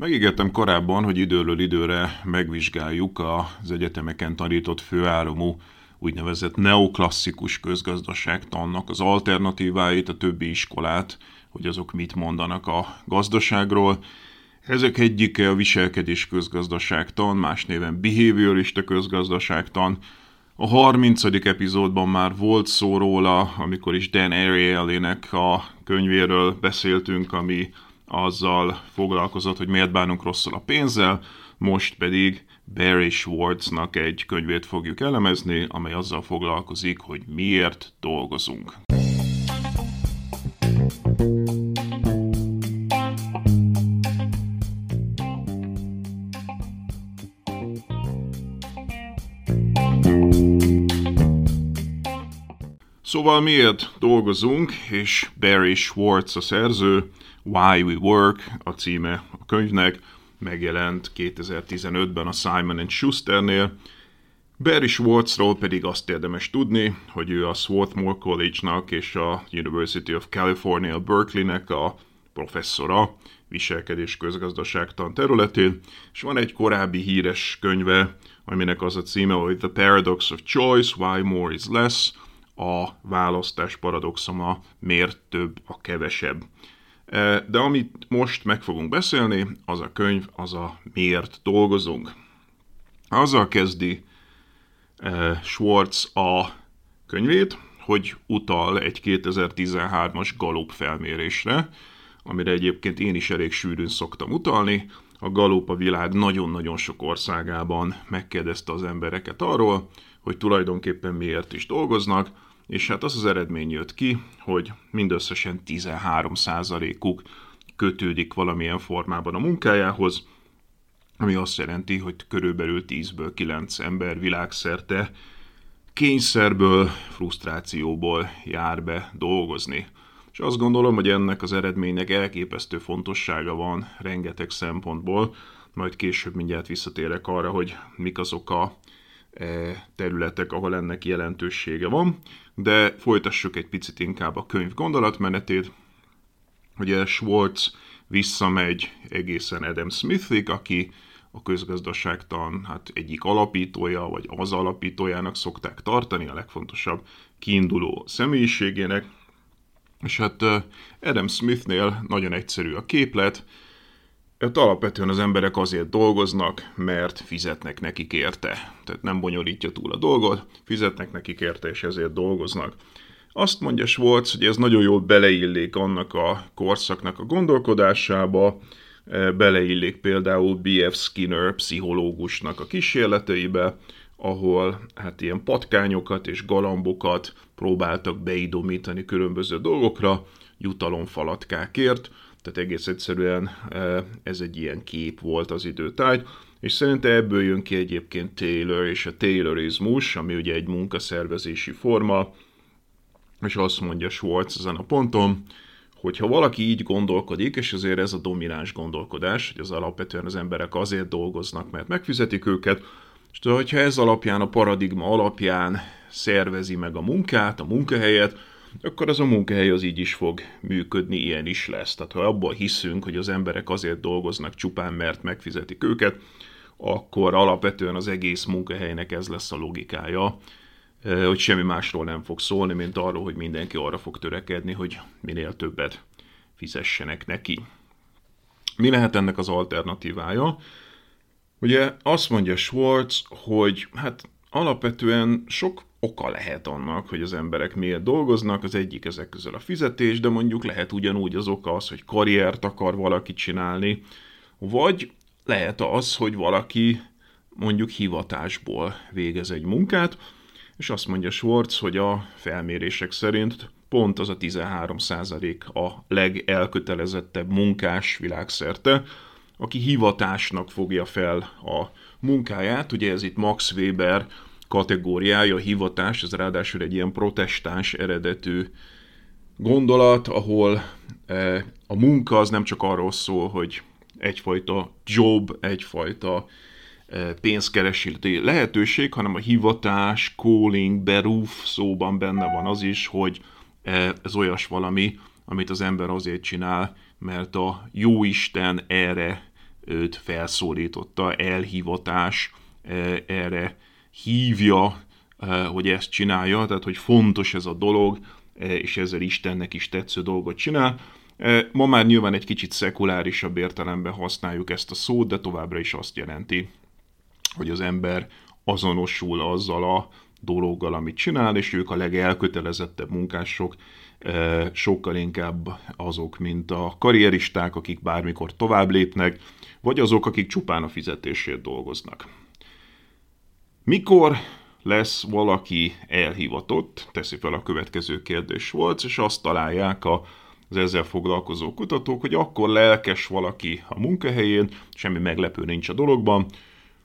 Megígértem korábban, hogy időről időre megvizsgáljuk az egyetemeken tanított főáramú úgynevezett neoklasszikus közgazdaságtannak az alternatíváit, a többi iskolát, hogy azok mit mondanak a gazdaságról. Ezek egyike a viselkedés közgazdaságtan, más néven behaviorista közgazdaságtan. A 30. epizódban már volt szó róla, amikor is Dan Ariely-nek a könyvéről beszéltünk, ami azzal foglalkozott, hogy miért bánunk rosszul a pénzzel, most pedig Barry Schwartznak egy könyvét fogjuk elemezni, amely azzal foglalkozik, hogy miért dolgozunk. Szóval miért dolgozunk, és Barry Schwartz a szerző, Why We Work a címe a könyvnek, megjelent 2015-ben a Simon Schusternél. Barry Schwartzról pedig azt érdemes tudni, hogy ő a Swarthmore College-nak és a University of California Berkeley-nek a professzora viselkedés közgazdaságtan területén, és van egy korábbi híres könyve, aminek az a címe, hogy The Paradox of Choice, Why More is Less, a választás paradoxoma, miért több a kevesebb. De amit most meg fogunk beszélni, az a könyv, az a miért dolgozunk. Azzal kezdi Schwartz a könyvét, hogy utal egy 2013-as Gallup felmérésre, amire egyébként én is elég sűrűn szoktam utalni. A Gallup a világ nagyon-nagyon sok országában megkérdezte az embereket arról, hogy tulajdonképpen miért is dolgoznak, és hát az az eredmény jött ki, hogy mindösszesen 13%-uk kötődik valamilyen formában a munkájához, ami azt jelenti, hogy körülbelül 10-ből 9 ember világszerte kényszerből, frusztrációból jár be dolgozni. És azt gondolom, hogy ennek az eredménynek elképesztő fontossága van rengeteg szempontból, majd később mindjárt visszatérek arra, hogy mik azok a e, területek, ahol ennek jelentősége van de folytassuk egy picit inkább a könyv gondolatmenetét. Ugye Schwartz visszamegy egészen Adam Smithig, aki a közgazdaságtan hát egyik alapítója, vagy az alapítójának szokták tartani, a legfontosabb kiinduló személyiségének. És hát Adam Smithnél nagyon egyszerű a képlet, Hát alapvetően az emberek azért dolgoznak, mert fizetnek nekik érte. Tehát nem bonyolítja túl a dolgot, fizetnek nekik érte, és ezért dolgoznak. Azt mondja Schwartz, hogy ez nagyon jól beleillik annak a korszaknak a gondolkodásába, e, beleillik például B.F. Skinner pszichológusnak a kísérleteibe, ahol hát ilyen patkányokat és galambokat próbáltak beidomítani különböző dolgokra, jutalomfalatkákért, tehát egész egyszerűen e, ez egy ilyen kép volt az időtáj, és szerintem ebből jön ki egyébként Taylor és a Taylorizmus, ami ugye egy munkaszervezési forma, és azt mondja Schwartz ezen a ponton, hogy ha valaki így gondolkodik, és azért ez a domináns gondolkodás, hogy az alapvetően az emberek azért dolgoznak, mert megfizetik őket, és hogyha ez alapján, a paradigma alapján szervezi meg a munkát, a munkahelyet, akkor az a munkahely az így is fog működni, ilyen is lesz. Tehát ha abban hiszünk, hogy az emberek azért dolgoznak csupán, mert megfizetik őket, akkor alapvetően az egész munkahelynek ez lesz a logikája, hogy semmi másról nem fog szólni, mint arról, hogy mindenki arra fog törekedni, hogy minél többet fizessenek neki. Mi lehet ennek az alternatívája? Ugye azt mondja Schwartz, hogy hát alapvetően sok oka lehet annak, hogy az emberek miért dolgoznak, az egyik ezek közül a fizetés, de mondjuk lehet ugyanúgy az oka az, hogy karriert akar valaki csinálni, vagy lehet az, hogy valaki mondjuk hivatásból végez egy munkát, és azt mondja Schwartz, hogy a felmérések szerint pont az a 13% a legelkötelezettebb munkás világszerte, aki hivatásnak fogja fel a munkáját. Ugye ez itt Max Weber kategóriája, a hivatás, ez ráadásul egy ilyen protestáns eredetű gondolat, ahol e, a munka az nem csak arról szól, hogy egyfajta job, egyfajta e, pénzkeresíti lehetőség, hanem a hivatás, calling, beruf szóban benne van az is, hogy e, ez olyas valami, amit az ember azért csinál, mert a jóisten erre őt felszólította, elhivatás erre hívja, hogy ezt csinálja, tehát hogy fontos ez a dolog, és ezzel Istennek is tetsző dolgot csinál. Ma már nyilván egy kicsit szekulárisabb értelemben használjuk ezt a szót, de továbbra is azt jelenti, hogy az ember azonosul azzal a dologgal, amit csinál, és ők a legelkötelezettebb munkások, sokkal inkább azok, mint a karrieristák, akik bármikor tovább lépnek, vagy azok, akik csupán a fizetésért dolgoznak. Mikor lesz valaki elhivatott, teszi fel a következő kérdés volt, és azt találják a, az ezzel foglalkozó kutatók, hogy akkor lelkes valaki a munkahelyén, semmi meglepő nincs a dologban,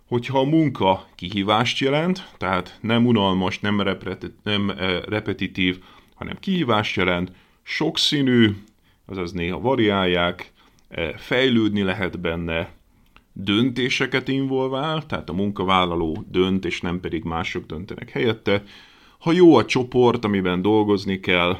hogyha a munka kihívást jelent, tehát nem unalmas, nem, repeti- nem eh, repetitív, hanem kihívást jelent, sokszínű, azaz néha variálják, eh, fejlődni lehet benne, döntéseket involvál, tehát a munkavállaló dönt, és nem pedig mások döntenek helyette, ha jó a csoport, amiben dolgozni kell,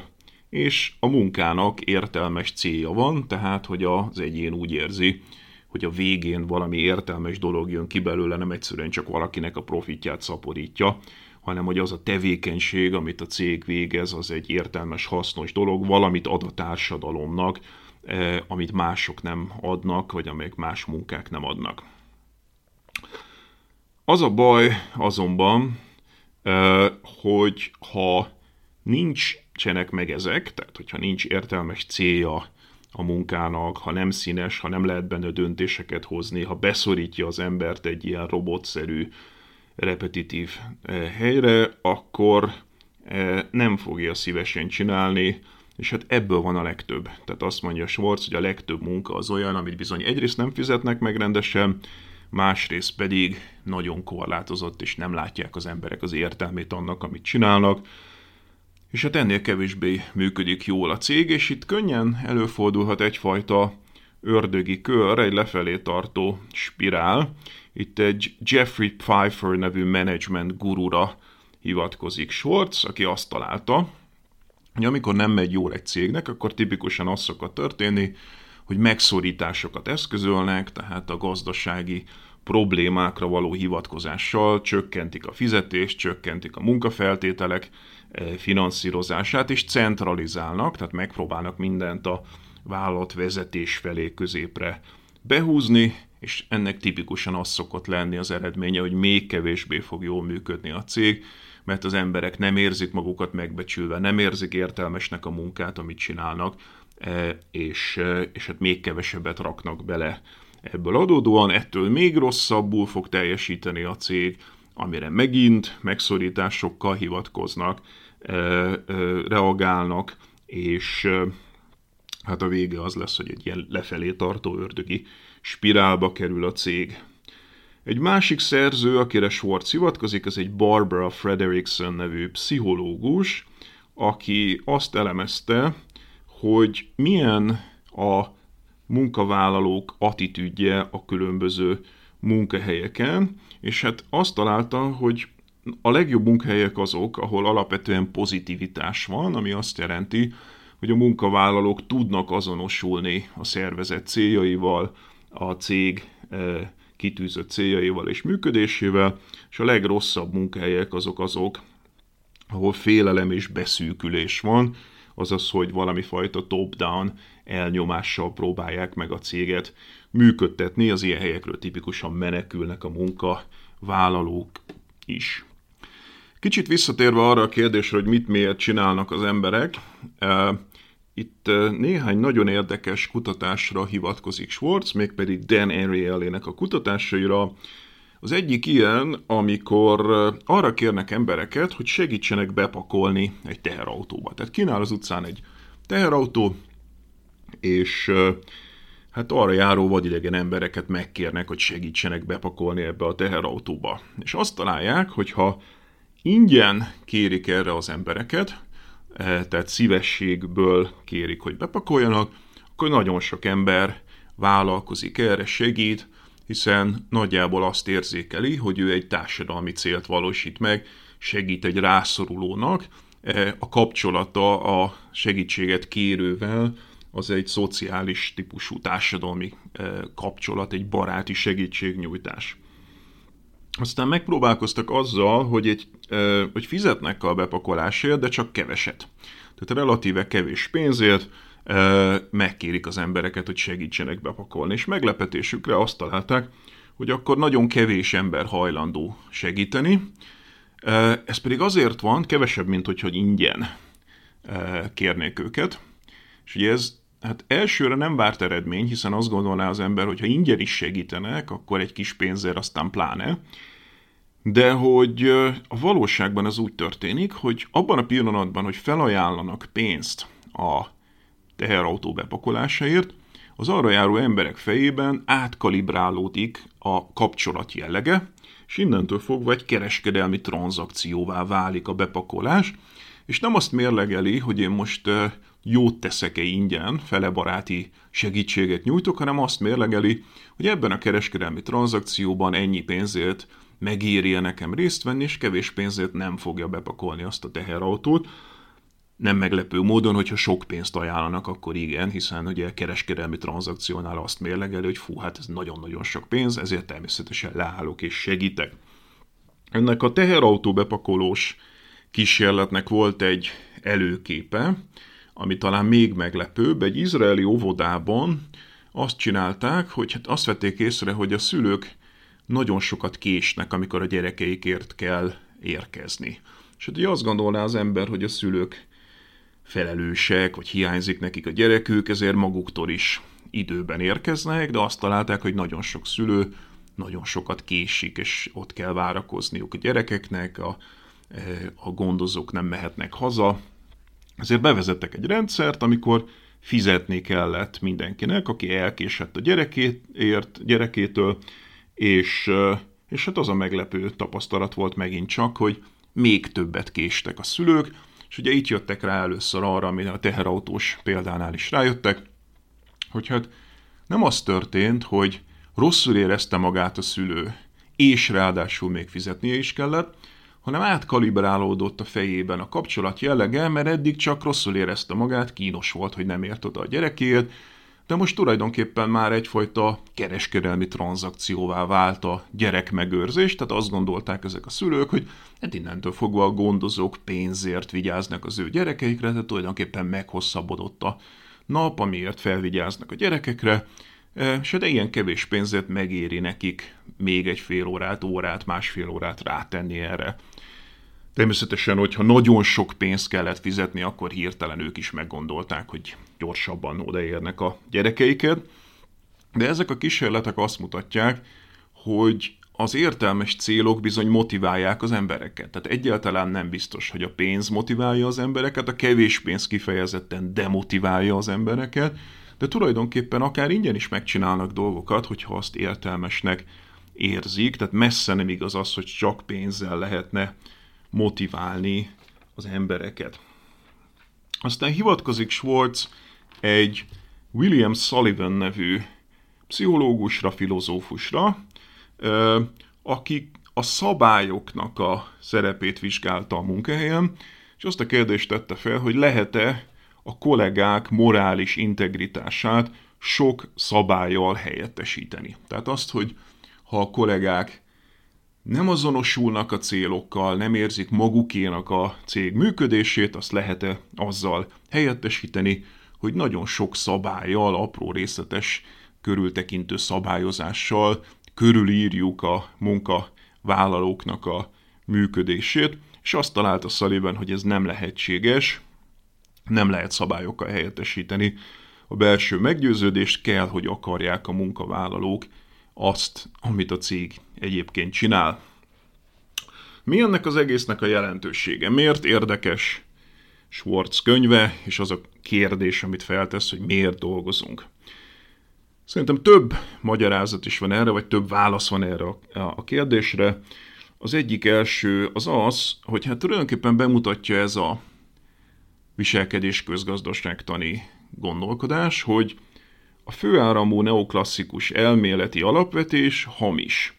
és a munkának értelmes célja van, tehát hogy az egyén úgy érzi, hogy a végén valami értelmes dolog jön ki belőle, nem egyszerűen csak valakinek a profitját szaporítja, hanem hogy az a tevékenység, amit a cég végez, az egy értelmes, hasznos dolog, valamit ad a társadalomnak, amit mások nem adnak, vagy amelyek más munkák nem adnak. Az a baj azonban, hogy ha nincsenek meg ezek, tehát hogyha nincs értelmes célja a munkának, ha nem színes, ha nem lehet benne döntéseket hozni, ha beszorítja az embert egy ilyen robotszerű, repetitív helyre, akkor nem fogja szívesen csinálni, és hát ebből van a legtöbb. Tehát azt mondja Schwartz, hogy a legtöbb munka az olyan, amit bizony egyrészt nem fizetnek meg rendesen, másrészt pedig nagyon korlátozott, és nem látják az emberek az értelmét annak, amit csinálnak, és hát ennél kevésbé működik jól a cég, és itt könnyen előfordulhat egyfajta ördögi kör, egy lefelé tartó spirál. Itt egy Jeffrey Pfeiffer nevű management gurura hivatkozik Schwartz, aki azt találta, hogy amikor nem megy jól egy cégnek, akkor tipikusan az szokott történni, hogy megszorításokat eszközölnek, tehát a gazdasági problémákra való hivatkozással csökkentik a fizetést, csökkentik a munkafeltételek eh, finanszírozását, és centralizálnak, tehát megpróbálnak mindent a vállalat vezetés felé középre behúzni, és ennek tipikusan az szokott lenni az eredménye, hogy még kevésbé fog jól működni a cég, mert az emberek nem érzik magukat megbecsülve, nem érzik értelmesnek a munkát, amit csinálnak, e, és, e, és hát még kevesebbet raknak bele ebből adódóan, ettől még rosszabbul fog teljesíteni a cég, amire megint megszorításokkal hivatkoznak, e, reagálnak, és hát a vége az lesz, hogy egy ilyen lefelé tartó ördögi spirálba kerül a cég. Egy másik szerző, akire Schwartz hivatkozik, az egy Barbara Frederickson nevű pszichológus, aki azt elemezte, hogy milyen a munkavállalók attitűdje a különböző munkahelyeken, és hát azt találta, hogy a legjobb munkahelyek azok, ahol alapvetően pozitivitás van, ami azt jelenti, hogy a munkavállalók tudnak azonosulni a szervezet céljaival, a cég eh, kitűzött céljaival és működésével, és a legrosszabb munkahelyek azok azok, ahol félelem és beszűkülés van, azaz, hogy valami fajta top-down elnyomással próbálják meg a céget működtetni, az ilyen helyekről tipikusan menekülnek a munkavállalók is. Kicsit visszatérve arra a kérdésre, hogy mit miért csinálnak az emberek, itt néhány nagyon érdekes kutatásra hivatkozik Schwartz, mégpedig Dan Ariely-nek a kutatásaira. Az egyik ilyen, amikor arra kérnek embereket, hogy segítsenek bepakolni egy teherautóba. Tehát kínál az utcán egy teherautó, és hát arra járó vadidegen embereket megkérnek, hogy segítsenek bepakolni ebbe a teherautóba. És azt találják, hogy ha ingyen kérik erre az embereket, tehát szívességből kérik, hogy bepakoljanak, akkor nagyon sok ember vállalkozik erre, segít, hiszen nagyjából azt érzékeli, hogy ő egy társadalmi célt valósít meg, segít egy rászorulónak, eh, a kapcsolata a segítséget kérővel az egy szociális típusú társadalmi eh, kapcsolat, egy baráti segítségnyújtás. Aztán megpróbálkoztak azzal, hogy, egy, hogy fizetnek a bepakolásért, de csak keveset. Tehát relatíve kevés pénzért megkérik az embereket, hogy segítsenek bepakolni. És meglepetésükre azt találták, hogy akkor nagyon kevés ember hajlandó segíteni. Ez pedig azért van, kevesebb, mint hogy, ingyen kérnék őket. És ugye ez hát elsőre nem várt eredmény, hiszen azt gondolná az ember, hogy ha ingyen is segítenek, akkor egy kis pénzért aztán pláne. De hogy a valóságban ez úgy történik, hogy abban a pillanatban, hogy felajánlanak pénzt a teherautó bepakolásáért, az arra járó emberek fejében átkalibrálódik a kapcsolat jellege, és innentől fogva egy kereskedelmi tranzakcióvá válik a bepakolás, és nem azt mérlegeli, hogy én most jót teszek-e ingyen, fele baráti segítséget nyújtok, hanem azt mérlegeli, hogy ebben a kereskedelmi tranzakcióban ennyi pénzért megírja nekem részt venni, és kevés pénzért nem fogja bepakolni azt a teherautót. Nem meglepő módon, hogyha sok pénzt ajánlanak, akkor igen, hiszen ugye kereskedelmi tranzakciónál azt mérlegeli, hogy fú, hát ez nagyon-nagyon sok pénz, ezért természetesen leállok és segítek. Ennek a teherautó bepakolós kísérletnek volt egy előképe, ami talán még meglepőbb, egy izraeli óvodában azt csinálták, hogy hát azt vették észre, hogy a szülők nagyon sokat késnek, amikor a gyerekeikért kell érkezni. És hát ugye azt gondolná az ember, hogy a szülők felelősek, vagy hiányzik nekik a gyerekük, ezért maguktól is időben érkeznek, de azt találták, hogy nagyon sok szülő nagyon sokat késik, és ott kell várakozniuk a gyerekeknek, a, a gondozók nem mehetnek haza, ezért bevezettek egy rendszert, amikor fizetni kellett mindenkinek, aki elkésett a gyerekét, gyerekétől, és, és hát az a meglepő tapasztalat volt megint csak, hogy még többet késtek a szülők, és ugye itt jöttek rá először arra, amire a teherautós példánál is rájöttek, hogy hát nem az történt, hogy rosszul érezte magát a szülő, és ráadásul még fizetnie is kellett, hanem átkalibrálódott a fejében a kapcsolat jellege, mert eddig csak rosszul érezte magát, kínos volt, hogy nem ért oda a gyerekéért, de most tulajdonképpen már egyfajta kereskedelmi tranzakcióvá vált a gyerekmegőrzés, tehát azt gondolták ezek a szülők, hogy hát innentől fogva a gondozók pénzért vigyáznak az ő gyerekeikre, tehát tulajdonképpen meghosszabbodott a nap, amiért felvigyáznak a gyerekekre, e, és de ilyen kevés pénzért megéri nekik még egy fél órát, órát, másfél órát rátenni erre Természetesen, hogyha nagyon sok pénzt kellett fizetni, akkor hirtelen ők is meggondolták, hogy gyorsabban odaérnek a gyerekeiket. De ezek a kísérletek azt mutatják, hogy az értelmes célok bizony motiválják az embereket. Tehát egyáltalán nem biztos, hogy a pénz motiválja az embereket, a kevés pénz kifejezetten demotiválja az embereket, de tulajdonképpen akár ingyen is megcsinálnak dolgokat, hogyha azt értelmesnek érzik, tehát messze nem igaz az, hogy csak pénzzel lehetne motiválni az embereket. Aztán hivatkozik Schwartz egy William Sullivan nevű pszichológusra, filozófusra, aki a szabályoknak a szerepét vizsgálta a munkahelyen, és azt a kérdést tette fel, hogy lehet-e a kollégák morális integritását sok szabályjal helyettesíteni. Tehát azt, hogy ha a kollégák nem azonosulnak a célokkal, nem érzik magukénak a cég működését, azt lehet-e azzal helyettesíteni, hogy nagyon sok szabályjal, apró részletes, körültekintő szabályozással körülírjuk a munkavállalóknak a működését, és azt találta Sullivan, hogy ez nem lehetséges, nem lehet szabályokkal helyettesíteni a belső meggyőződést, kell, hogy akarják a munkavállalók azt, amit a cég egyébként csinál. Mi ennek az egésznek a jelentősége? Miért érdekes Schwartz könyve, és az a kérdés, amit feltesz, hogy miért dolgozunk? Szerintem több magyarázat is van erre, vagy több válasz van erre a kérdésre. Az egyik első az az, hogy hát tulajdonképpen bemutatja ez a viselkedés közgazdaságtani gondolkodás, hogy a főáramú neoklasszikus elméleti alapvetés hamis.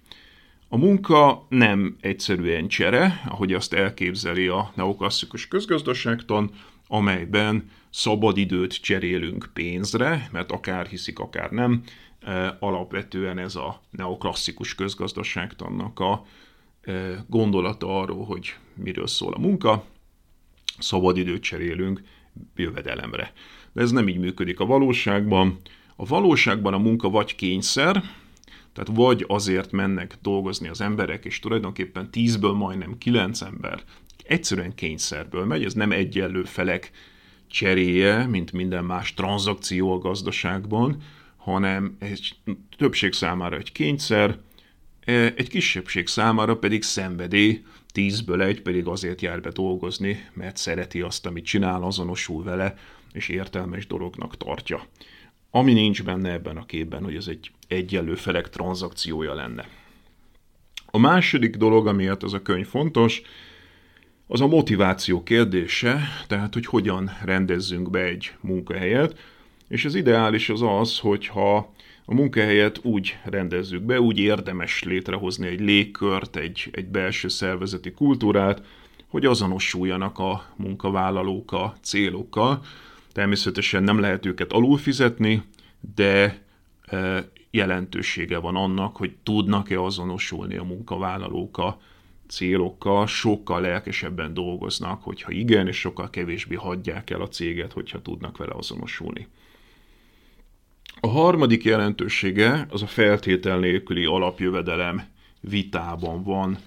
A munka nem egyszerűen csere, ahogy azt elképzeli a neoklasszikus közgazdaságtan, amelyben szabadidőt cserélünk pénzre, mert akár hiszik, akár nem, e, alapvetően ez a neoklasszikus közgazdaságtannak a e, gondolata arról, hogy miről szól a munka, szabadidőt cserélünk jövedelemre. De ez nem így működik a valóságban. A valóságban a munka vagy kényszer, tehát vagy azért mennek dolgozni az emberek, és tulajdonképpen tízből majdnem kilenc ember egyszerűen kényszerből megy, ez nem egyenlő felek cseréje, mint minden más tranzakció a gazdaságban, hanem egy többség számára egy kényszer, e, egy kisebbség számára pedig szenvedély, tízből egy pedig azért jár be dolgozni, mert szereti azt, amit csinál, azonosul vele, és értelmes dolognak tartja. Ami nincs benne ebben a képben, hogy ez egy egyenlő felek tranzakciója lenne. A második dolog, amiért ez a könyv fontos, az a motiváció kérdése, tehát hogy hogyan rendezzünk be egy munkahelyet, és az ideális az az, hogyha a munkahelyet úgy rendezzük be, úgy érdemes létrehozni egy légkört, egy, egy belső szervezeti kultúrát, hogy azonosuljanak a munkavállalók a célokkal. Természetesen nem lehet őket alulfizetni, de e, jelentősége van annak, hogy tudnak-e azonosulni a munkavállalók a célokkal, sokkal lelkesebben dolgoznak, hogyha igen, és sokkal kevésbé hagyják el a céget, hogyha tudnak vele azonosulni. A harmadik jelentősége az a feltétel nélküli alapjövedelem vitában van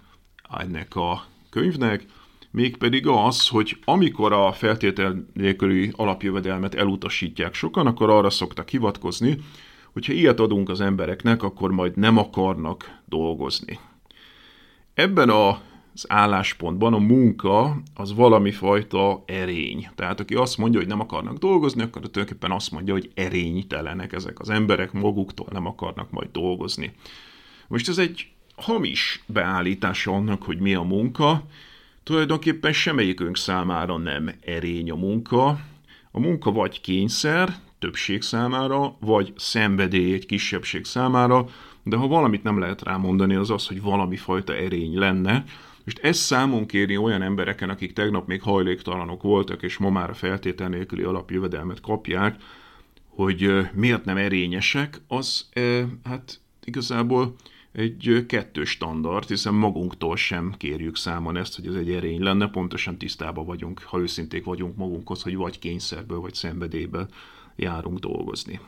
ennek a könyvnek, mégpedig az, hogy amikor a feltétel nélküli alapjövedelmet elutasítják sokan, akkor arra szoktak hivatkozni, hogyha ilyet adunk az embereknek, akkor majd nem akarnak dolgozni. Ebben az álláspontban a munka az valami fajta erény. Tehát aki azt mondja, hogy nem akarnak dolgozni, akkor tulajdonképpen azt mondja, hogy erénytelenek ezek az emberek, maguktól nem akarnak majd dolgozni. Most ez egy hamis beállítása annak, hogy mi a munka. Tulajdonképpen semmelyikünk számára nem erény a munka. A munka vagy kényszer, többség számára, vagy szenvedély egy kisebbség számára, de ha valamit nem lehet rámondani, az az, hogy valami fajta erény lenne, most ezt számon kérni olyan embereken, akik tegnap még hajléktalanok voltak, és ma már a feltétel nélküli alapjövedelmet kapják, hogy miért nem erényesek, az hát igazából egy kettős standard, hiszen magunktól sem kérjük számon ezt, hogy ez egy erény lenne, pontosan tisztában vagyunk, ha őszinték vagyunk magunkhoz, hogy vagy kényszerből, vagy szenvedélyből járunk dolgozni.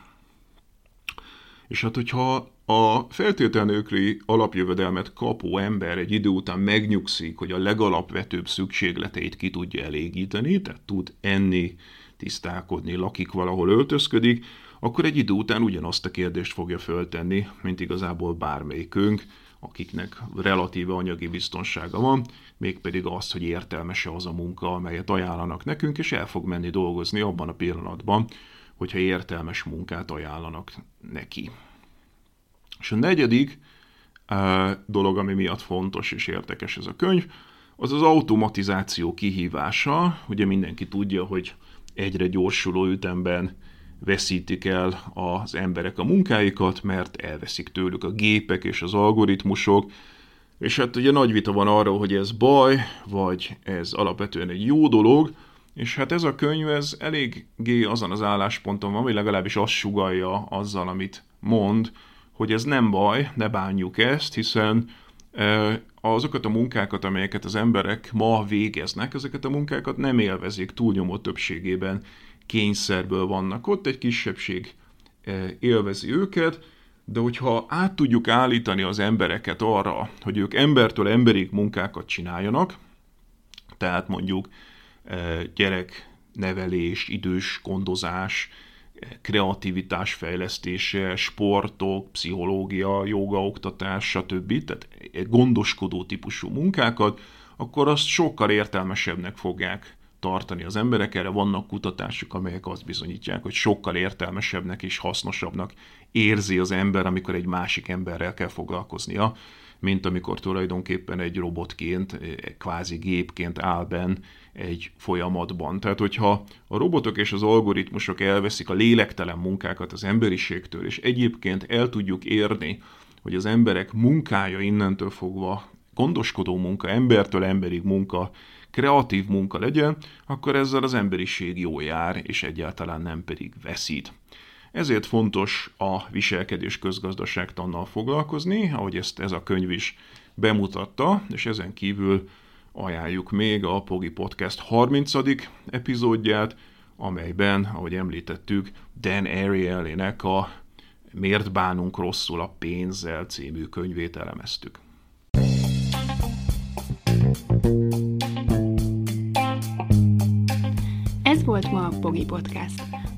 És hát, hogyha a feltétel nélküli alapjövedelmet kapó ember egy idő után megnyugszik, hogy a legalapvetőbb szükségleteit ki tudja elégíteni, tehát tud enni, tisztálkodni, lakik valahol, öltözködik, akkor egy idő után ugyanazt a kérdést fogja föltenni, mint igazából bármelyikünk, akiknek relatíve anyagi biztonsága van, mégpedig az, hogy értelmese az a munka, amelyet ajánlanak nekünk, és el fog menni dolgozni abban a pillanatban, hogyha értelmes munkát ajánlanak neki. És a negyedik uh, dolog, ami miatt fontos és érdekes ez a könyv, az az automatizáció kihívása. Ugye mindenki tudja, hogy egyre gyorsuló ütemben veszítik el az emberek a munkáikat, mert elveszik tőlük a gépek és az algoritmusok, és hát ugye nagy vita van arról, hogy ez baj, vagy ez alapvetően egy jó dolog, és hát ez a könyv, ez eléggé azon az állásponton van, vagy legalábbis azt sugalja azzal, amit mond, hogy ez nem baj, ne bánjuk ezt, hiszen azokat a munkákat, amelyeket az emberek ma végeznek, ezeket a munkákat nem élvezik túlnyomó többségében, kényszerből vannak. Ott, egy kisebbség eh, élvezi őket, de hogyha át tudjuk állítani az embereket arra, hogy ők embertől emberig munkákat csináljanak, tehát mondjuk eh, gyereknevelés, idős gondozás, kreativitás fejlesztése, sportok, pszichológia, joga, oktatás, stb. Tehát gondoskodó típusú munkákat, akkor azt sokkal értelmesebbnek fogják tartani az emberek. Erre vannak kutatások, amelyek azt bizonyítják, hogy sokkal értelmesebbnek és hasznosabbnak érzi az ember, amikor egy másik emberrel kell foglalkoznia, mint amikor tulajdonképpen egy robotként, kvázi gépként áll benn egy folyamatban. Tehát, hogyha a robotok és az algoritmusok elveszik a lélektelen munkákat az emberiségtől, és egyébként el tudjuk érni, hogy az emberek munkája innentől fogva gondoskodó munka, embertől emberig munka, kreatív munka legyen, akkor ezzel az emberiség jó jár, és egyáltalán nem pedig veszít. Ezért fontos a viselkedés közgazdaságtannal foglalkozni, ahogy ezt ez a könyv is bemutatta, és ezen kívül ajánljuk még a Pogi Podcast 30. epizódját, amelyben, ahogy említettük, Dan Ariely-nek a Miért bánunk rosszul a pénzzel című könyvét elemeztük. Ez volt ma a Pogi Podcast.